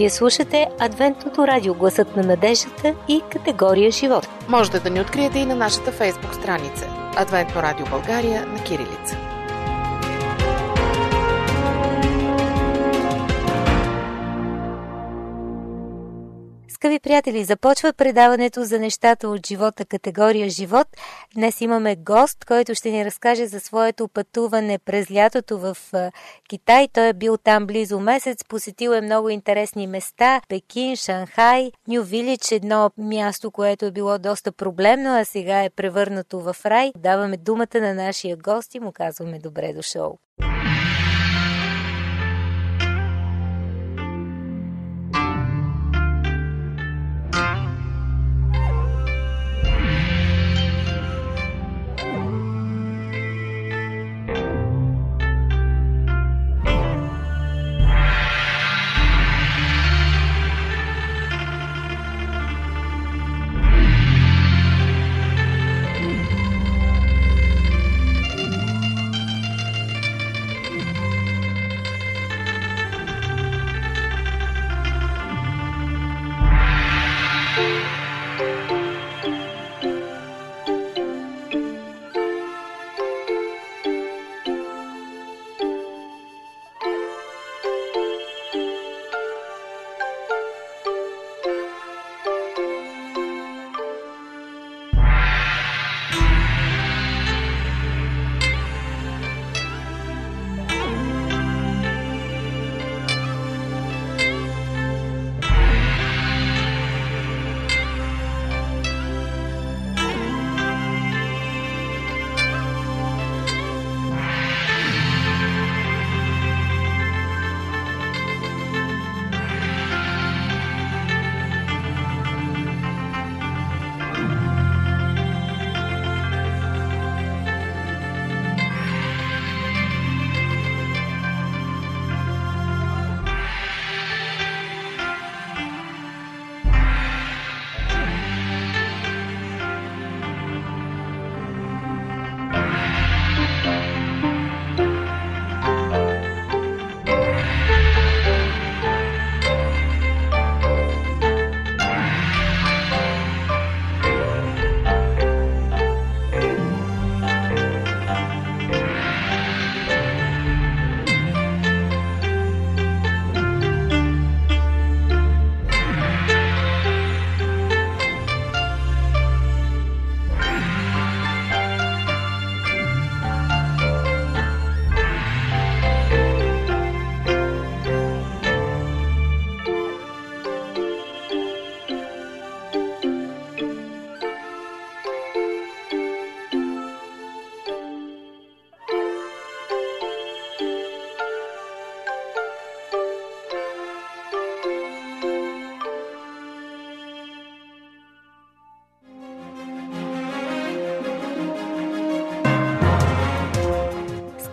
Вие слушате Адвентното радио Гласът на надеждата и категория живот. Можете да ни откриете и на нашата фейсбук страница Адвентно радио България на Кирилица. Скъпи приятели, започва предаването за нещата от живота категория живот. Днес имаме гост, който ще ни разкаже за своето пътуване през лятото в Китай. Той е бил там близо месец, посетил е много интересни места. Пекин, Шанхай, Нью Вилич, едно място, което е било доста проблемно, а сега е превърнато в рай. Даваме думата на нашия гост и му казваме добре дошъл.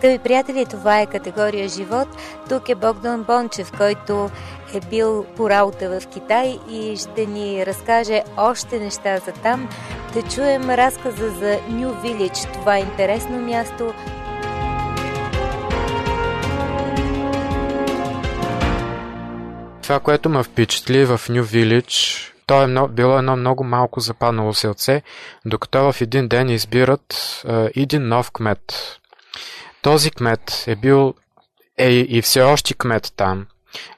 Скъпи приятели, това е категория живот. Тук е Богдан Бончев, който е бил по работа в Китай и ще ни разкаже още неща за там. Да чуем разказа за Нью Вилич. Това е интересно място. Това, което ме впечатли в Нью Вилич, то е било едно много малко западнало селце, докато в един ден избират е, един нов кмет. Този кмет е бил е и все още кмет там.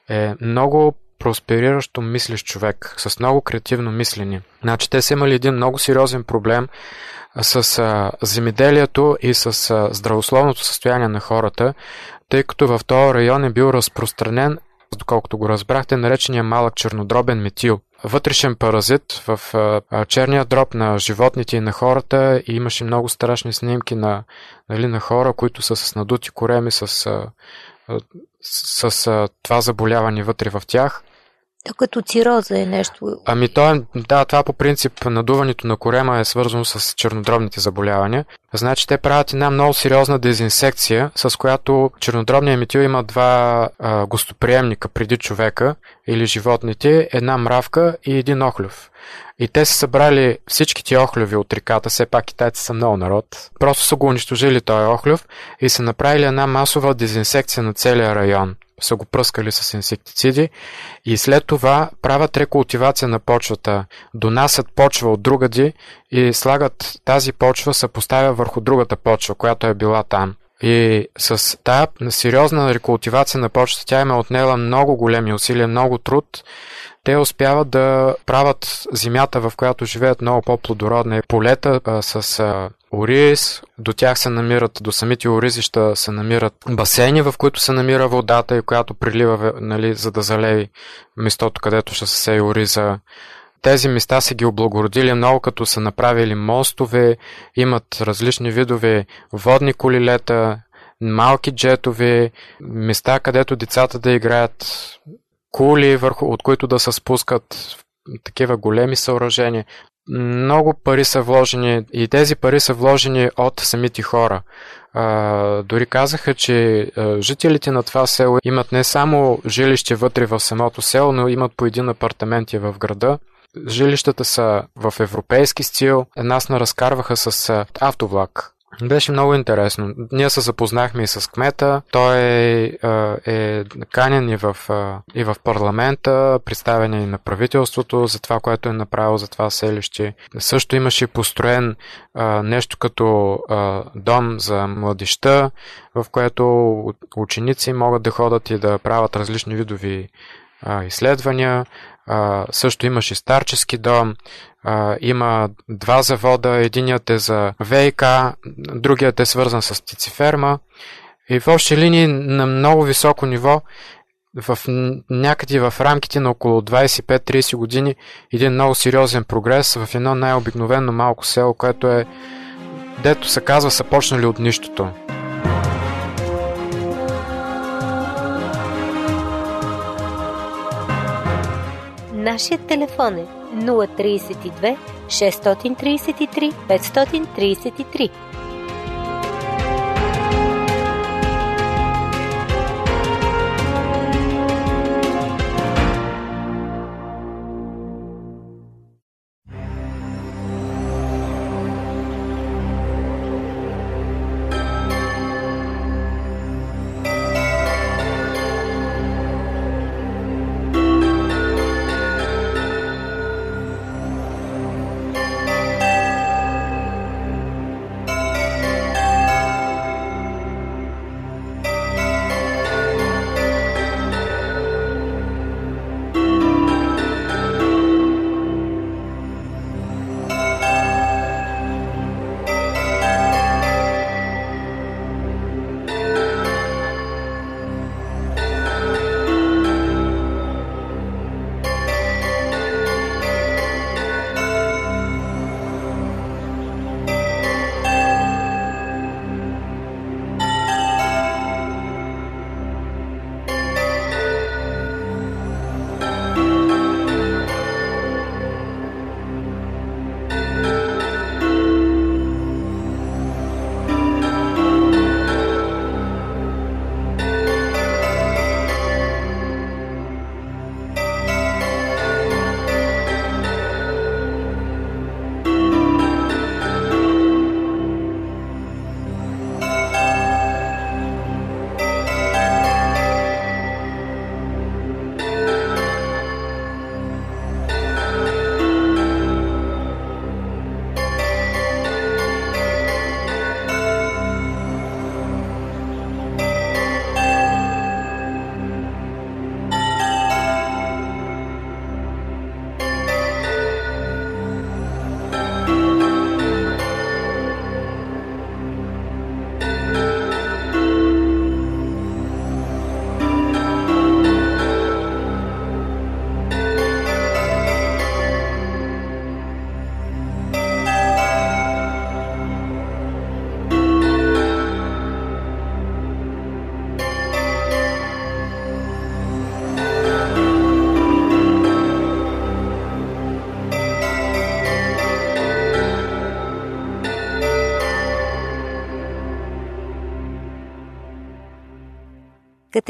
Е много проспериращо мислещ човек, с много креативно мислене. Значи те са имали един много сериозен проблем с а, земеделието и с а, здравословното състояние на хората, тъй като в този район е бил разпространен, доколкото го разбрахте, наречения малък чернодробен метил вътрешен паразит в а, черния дроб на животните и на хората и имаше много страшни снимки на, нали, на хора, които са с надути кореми, с, с, с, с това заболяване вътре в тях. То като цироза е нещо. Ами то е, да, това по принцип надуването на корема е свързано с чернодробните заболявания. Значи те правят една много сериозна дезинсекция, с която чернодробният метил има два а, гостоприемника преди човека или животните, една мравка и един охлюв. И те са събрали всичките охлюви от реката, все пак китайци са много народ. Просто са го унищожили този охлюв и са направили една масова дезинсекция на целия район са го пръскали с инсектициди и след това правят рекултивация на почвата, донасят почва от другади и слагат тази почва, се поставя върху другата почва, която е била там. И с тази сериозна рекултивация на почвата, тя им е отнела много големи усилия, много труд. Те успяват да правят земята, в която живеят много по-плодородни полета а, с а, ориз. До тях се намират, до самите оризища се намират басейни, в които се намира водата и която прилива, нали, за да залеви местото, където ще се сее ориза тези места са ги облагородили много, като са направили мостове, имат различни видове водни колилета, малки джетове, места, където децата да играят, кули, върху, от които да се спускат такива големи съоръжения. Много пари са вложени и тези пари са вложени от самите хора. А, дори казаха, че а, жителите на това село имат не само жилище вътре в самото село, но имат по един апартамент в града. Жилищата са в европейски стил. Нас на разкарваха с автовлак. Беше много интересно. Ние се запознахме и с кмета. Той е, е канен и в, и в парламента, представяне и на правителството за това, което е направил за това селище. Също имаше построен нещо като дом за младеща, в което ученици могат да ходят и да правят различни видови изследвания. А, също имаше старчески дом, а, има два завода, единият е за ВИК, другият е свързан с птициферма. И в общи линии на много високо ниво, в някъде в рамките на около 25-30 години, един много сериозен прогрес в едно най-обикновено малко село, което е, дето се казва, са почнали от нищото. Нашият телефон е 032 633 533.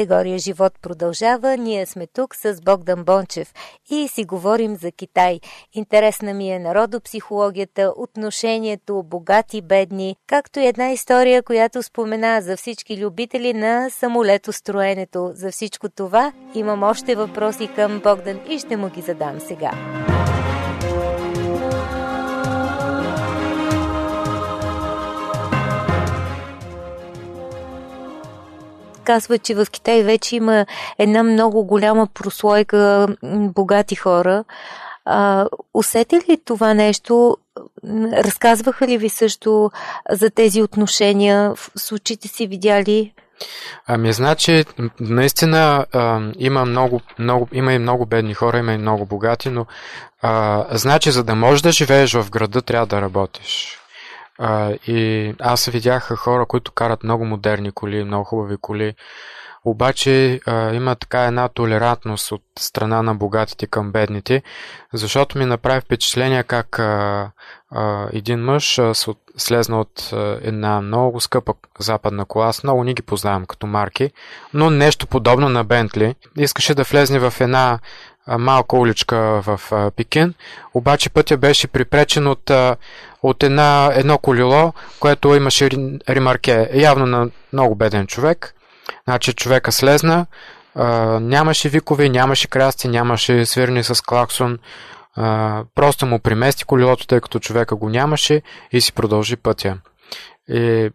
Категория Живот продължава. Ние сме тук с Богдан Бончев и си говорим за Китай. Интересна ми е народопсихологията, отношението богати-бедни, както и една история, която спомена за всички любители на самолетостроенето. За всичко това имам още въпроси към Богдан и ще му ги задам сега. Казва, че в Китай вече има една много голяма прослойка богати хора. А, усети ли това нещо? Разказваха ли ви също за тези отношения? В очите си видяли? Ами, значи, наистина а, има, много, много, има и много бедни хора, има и много богати, но а, значи, за да можеш да живееш в града, трябва да работиш. А, и аз видях хора, които карат много модерни коли, много хубави коли. Обаче а, има така една толерантност от страна на богатите към бедните, защото ми направи впечатление как а, а, един мъж слезна от а, една много скъпа западна кола. Аз много ни ги познавам като марки, но нещо подобно на Бентли. Искаше да влезне в една малка уличка в Пекин, обаче пътя беше припречен от, от една, едно колело, което имаше ремарке, явно на много беден човек. Значи човека слезна, нямаше викове, нямаше красти, нямаше свирни с клаксон, просто му примести колелото, тъй като човека го нямаше и си продължи пътя. И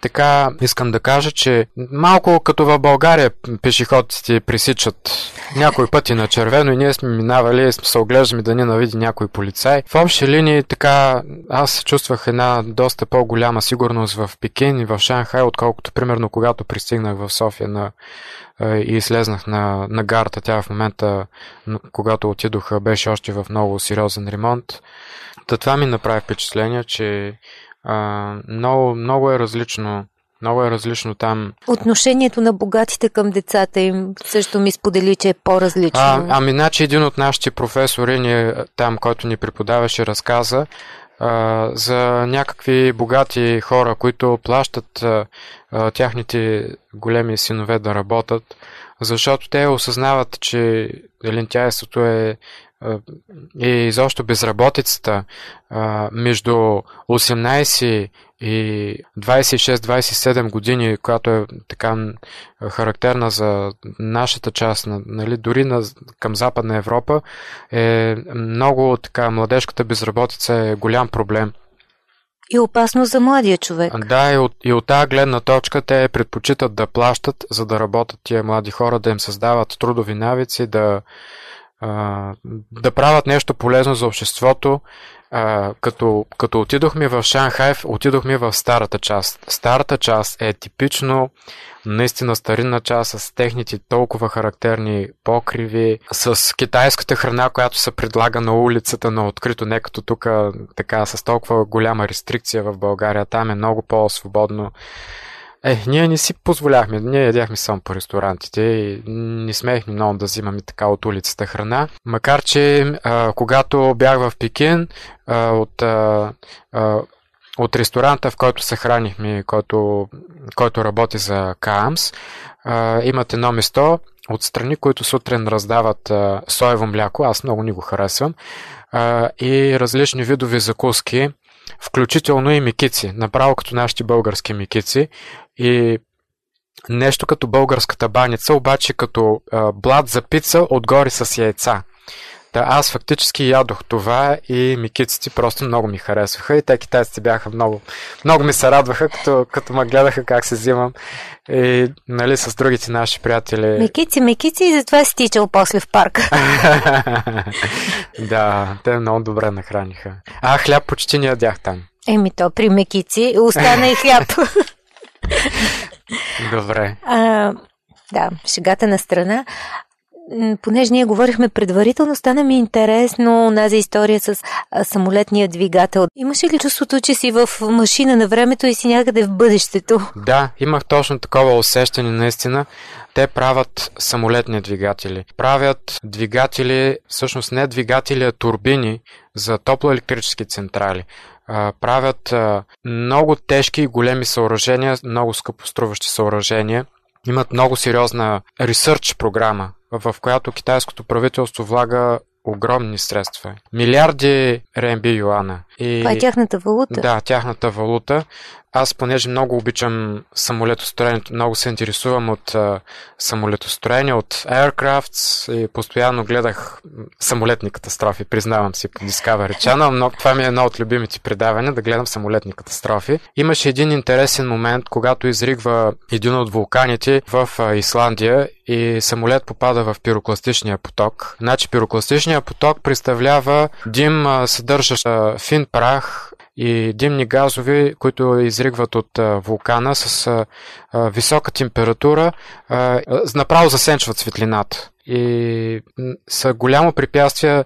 така искам да кажа, че малко като в България пешеходците пресичат някои пъти на червено и ние сме минавали и сме се оглеждаме да ни навиди някой полицай. В общи линии така аз чувствах една доста по-голяма сигурност в Пекин и в Шанхай, отколкото примерно когато пристигнах в София на, и слезнах на, на гарта. Тя в момента, когато отидох, беше още в много сериозен ремонт. Та това ми направи впечатление, че а, много, много е различно. Много е различно там. Отношението на богатите към децата им също ми сподели, че е по-различно. А, ами, значи един от нашите професори, ни, там, който ни преподаваше, разказа а, за някакви богати хора, които плащат а, а, тяхните големи синове да работят, защото те осъзнават, че лентяйството е и изобщо безработицата между 18 и 26-27 години, която е така характерна за нашата част, нали, дори на, към Западна Европа, е много така, младежката безработица е голям проблем. И опасно за младия човек. Да, и от, и от тази гледна точка те предпочитат да плащат, за да работят тия млади хора, да им създават трудови навици, да, да правят нещо полезно за обществото. А, като, като отидохме в Шанхай, отидохме в старата част. Старата част е типично наистина старинна част с техните толкова характерни покриви, с китайската храна, която се предлага на улицата на открито, не като тук така с толкова голяма рестрикция в България. Там е много по-свободно е, ние не си позволяхме, ние ядяхме само по ресторантите и не смеехме много да взимаме така от улицата храна. Макар, че а, когато бях в Пекин, а, от, а, а, от ресторанта, в който се хранихме, който, който работи за КАМС, имат едно место отстрани, които сутрин раздават а, соево мляко, аз много ни го харесвам, а, и различни видови закуски, включително и микици, направо като нашите български микици. И нещо като българската баница, обаче като а, блад за пица отгоре с яйца. Да, аз фактически ядох това и микиците просто много ми харесваха и те китайците бяха много, много ми се радваха, като, като ме гледаха как се взимам и нали, с другите наши приятели. Микици, микици и затова си тичал после в парка. да, те много добре нахраниха. А, хляб почти не ядях там. Еми то при мекици остана и хляб. Добре. А, да, шегата на страна понеже ние говорихме предварително, стана ми интересно тази история с самолетния двигател. Имаше ли чувството, че си в машина на времето и си някъде в бъдещето? Да, имах точно такова усещане наистина. Те правят самолетни двигатели. Правят двигатели, всъщност не двигатели, а турбини за топлоелектрически централи. Правят много тежки и големи съоръжения, много скъпоструващи съоръжения имат много сериозна ресърч програма, в която китайското правителство влага огромни средства. Милиарди РМБ юана. И, Това е тяхната валута? Да, тяхната валута. Аз, понеже много обичам самолетостроението, много се интересувам от а, самолетостроение, от aircrafts и постоянно гледах самолетни катастрофи, признавам си по Discovery Channel, но това ми е едно от любимите предавания, да гледам самолетни катастрофи. Имаше един интересен момент, когато изригва един от вулканите в а, Исландия и самолет попада в пирокластичния поток. Значи пирокластичният поток представлява дим, съдържащ фин прах и димни газови, които изригват от вулкана с висока температура, направо засенчват светлината. И са голямо препятствие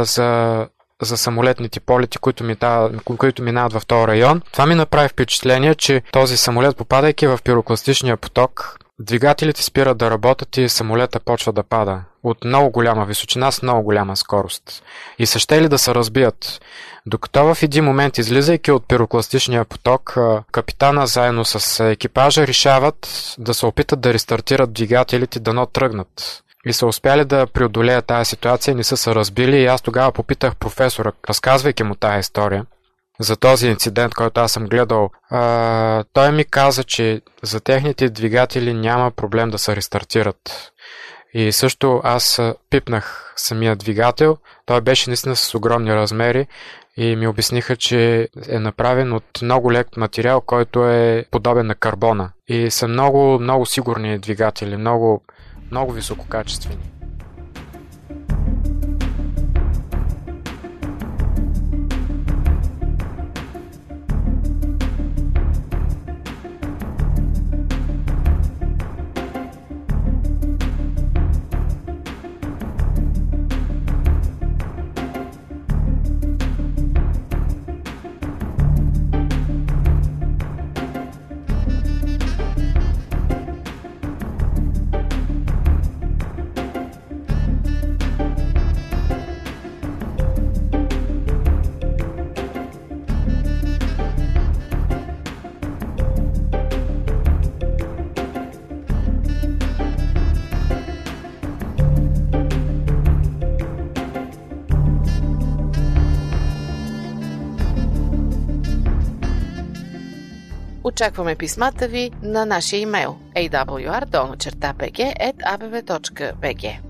за за самолетните полети, които, мина, които минават в този район. Това ми направи впечатление, че този самолет, попадайки в пирокластичния поток, двигателите спират да работят и самолета почва да пада от много голяма височина с много голяма скорост. И са ще ли да се разбият. Докато в един момент, излизайки от пирокластичния поток, капитана заедно с екипажа решават да се опитат да рестартират двигателите, дано тръгнат. И са успяли да преодолеят тази ситуация, не са се разбили и аз тогава попитах професора, разказвайки му тази история, за този инцидент, който аз съм гледал, а, той ми каза, че за техните двигатели няма проблем да се рестартират. И също аз пипнах самия двигател. Той беше наистина с огромни размери и ми обясниха, че е направен от много лек материал, който е подобен на карбона. И са много, много сигурни двигатели, много, много висококачествени. Очакваме писмата ви на нашия имейл awr.bg.abv.bg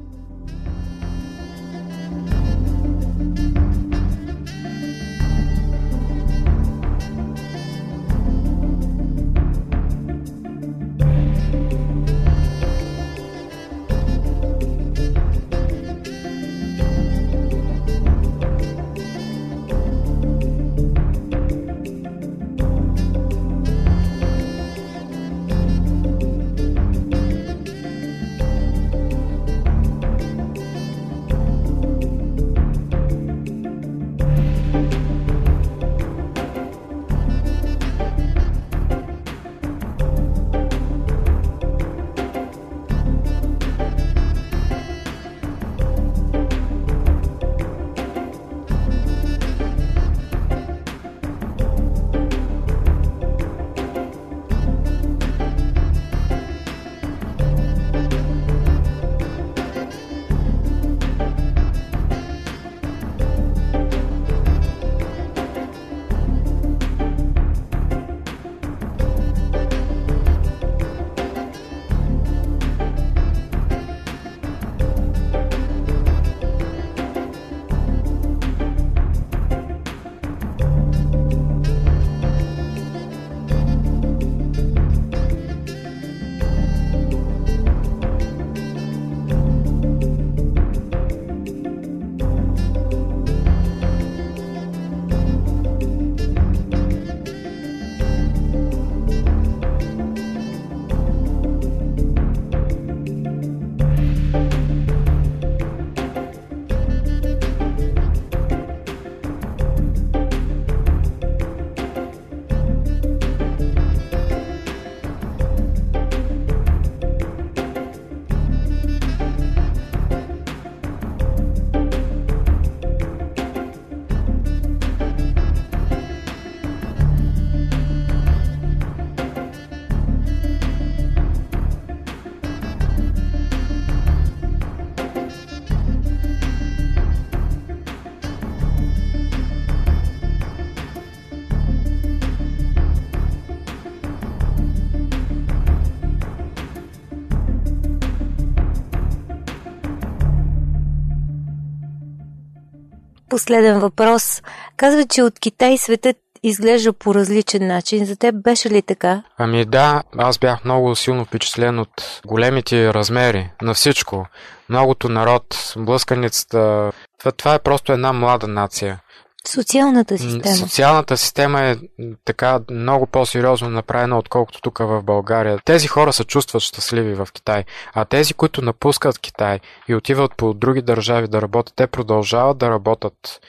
последен въпрос. Казва, че от Китай светът изглежда по различен начин. За теб беше ли така? Ами да, аз бях много силно впечатлен от големите размери на всичко. Многото народ, блъсканицата. Това, това е просто една млада нация. Социалната система. Социалната система е така много по-сериозно направена, отколкото тук в България. Тези хора се чувстват щастливи в Китай, а тези, които напускат Китай и отиват по други държави да работят, те продължават да работят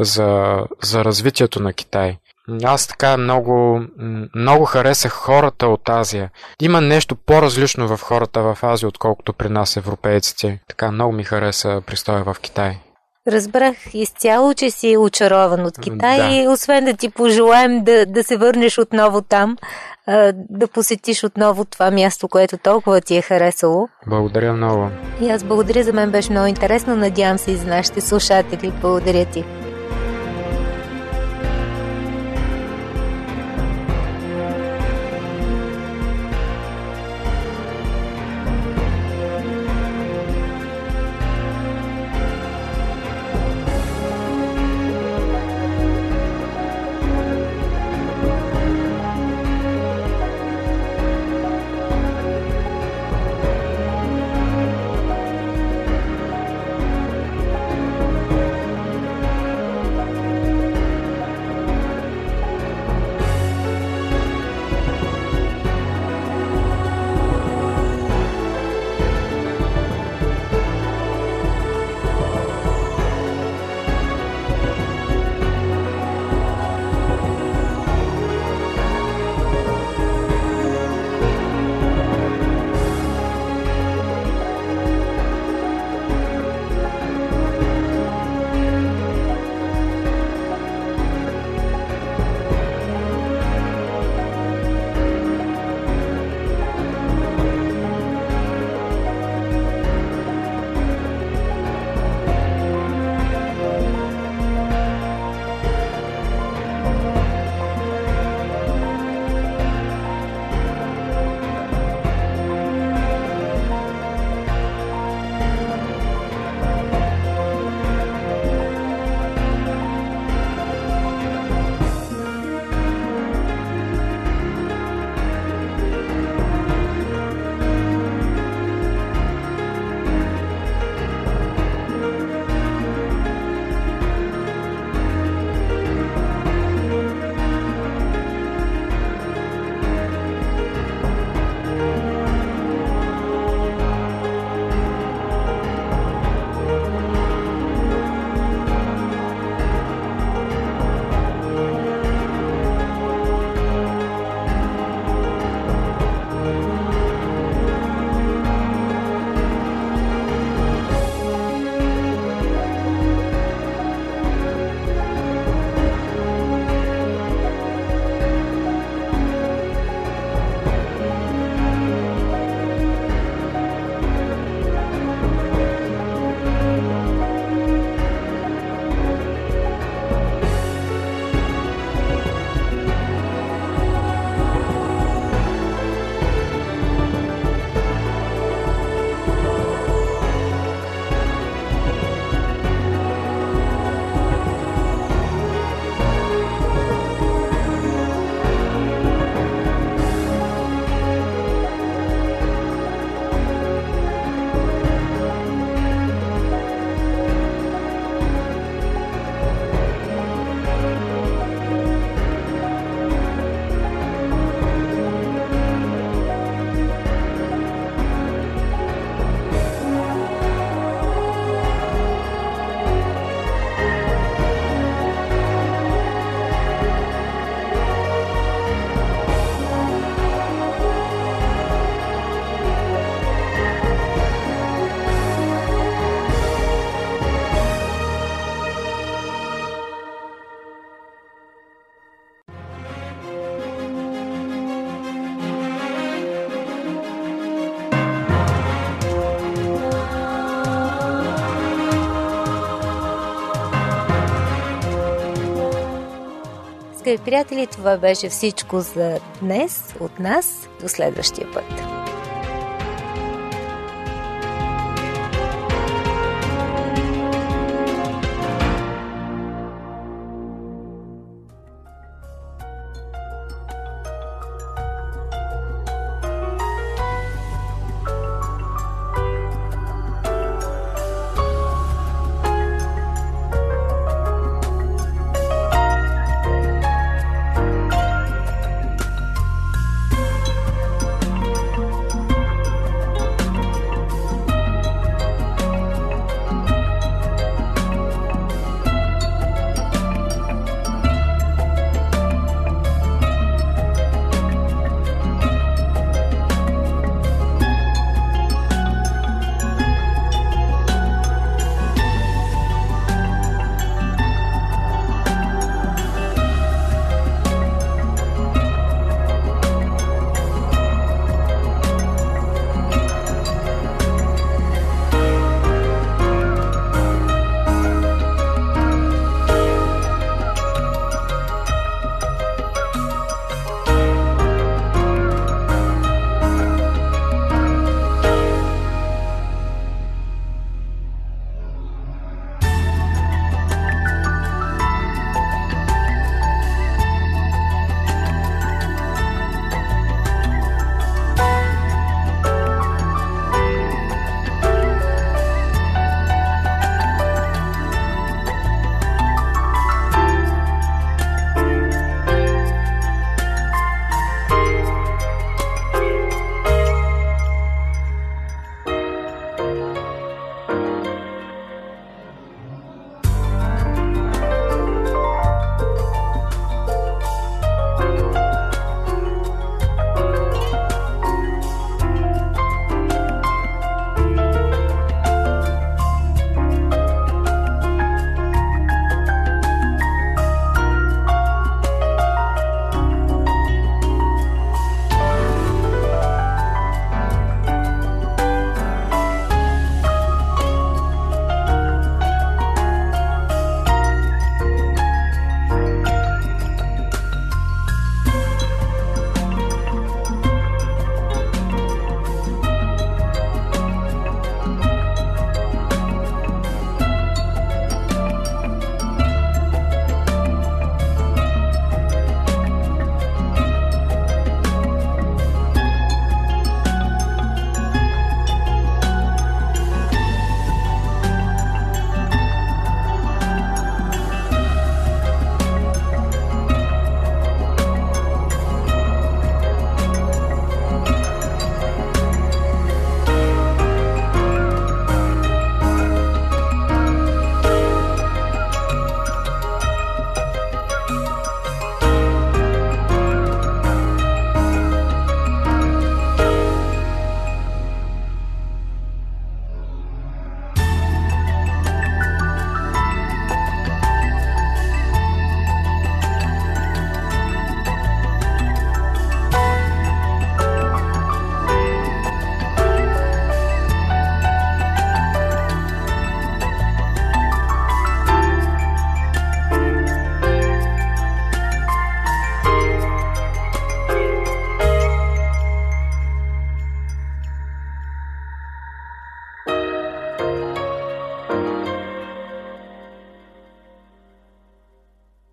за, за развитието на Китай. Аз така много, много харесах хората от Азия. Има нещо по-различно в хората в Азия, отколкото при нас европейците. Така много ми хареса пристоя в Китай. Разбрах изцяло, че си очарован от Китай да. и освен да ти пожелаем да, да се върнеш отново там, да посетиш отново това място, което толкова ти е харесало. Благодаря много. И аз благодаря, за мен беше много интересно. Надявам се и за нашите слушатели. Благодаря ти. Приятели, това беше всичко за днес от нас. До следващия път.